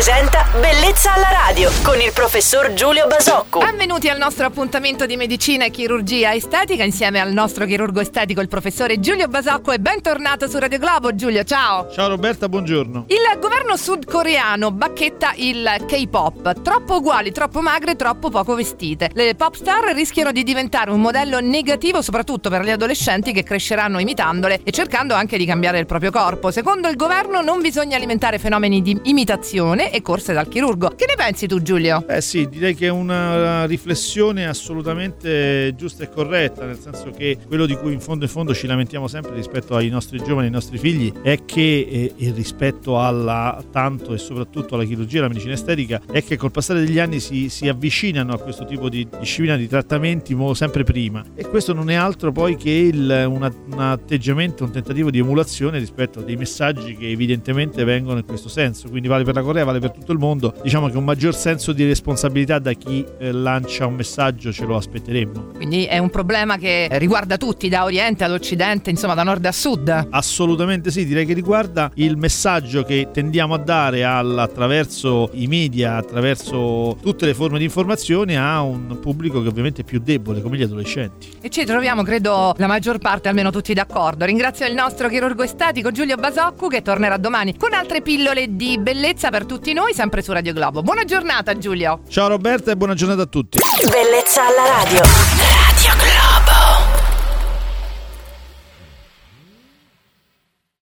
presenta Bellezza alla radio con il professor Giulio Basocco. Benvenuti al nostro appuntamento di medicina e chirurgia estetica insieme al nostro chirurgo estetico, il professore Giulio Basocco e bentornato su Radio Globo. Giulio, ciao. Ciao Roberta, buongiorno. Il governo sudcoreano bacchetta il K-pop. Troppo uguali, troppo magre, troppo poco vestite. Le pop star rischiano di diventare un modello negativo soprattutto per gli adolescenti che cresceranno imitandole e cercando anche di cambiare il proprio corpo. Secondo il governo non bisogna alimentare fenomeni di imitazione e corse dal chirurgo. Che ne pensi tu Giulio? Eh sì, direi che è una riflessione assolutamente giusta e corretta, nel senso che quello di cui in fondo in fondo ci lamentiamo sempre rispetto ai nostri giovani, ai nostri figli, è che eh, rispetto alla tanto e soprattutto alla chirurgia e alla medicina estetica è che col passare degli anni si, si avvicinano a questo tipo di disciplina di trattamenti sempre prima e questo non è altro poi che il, una, un atteggiamento, un tentativo di emulazione rispetto a dei messaggi che evidentemente vengono in questo senso, quindi vale per la Corea, vale per tutto il mondo, diciamo che un maggior senso di responsabilità da chi eh, lancia un messaggio ce lo aspetteremmo. Quindi è un problema che riguarda tutti, da Oriente ad Occidente, insomma da nord a sud. Assolutamente sì, direi che riguarda il messaggio che tendiamo a dare al, attraverso i media, attraverso tutte le forme di informazione a un pubblico che ovviamente è più debole, come gli adolescenti. E ci troviamo, credo, la maggior parte, almeno tutti d'accordo. Ringrazio il nostro chirurgo estetico Giulio Basoccu che tornerà domani con altre pillole di bellezza per tutti noi, sempre su Radio Globo. Buona giornata Giulio. Ciao Roberta e buona giornata a tutti. Bellezza alla radio.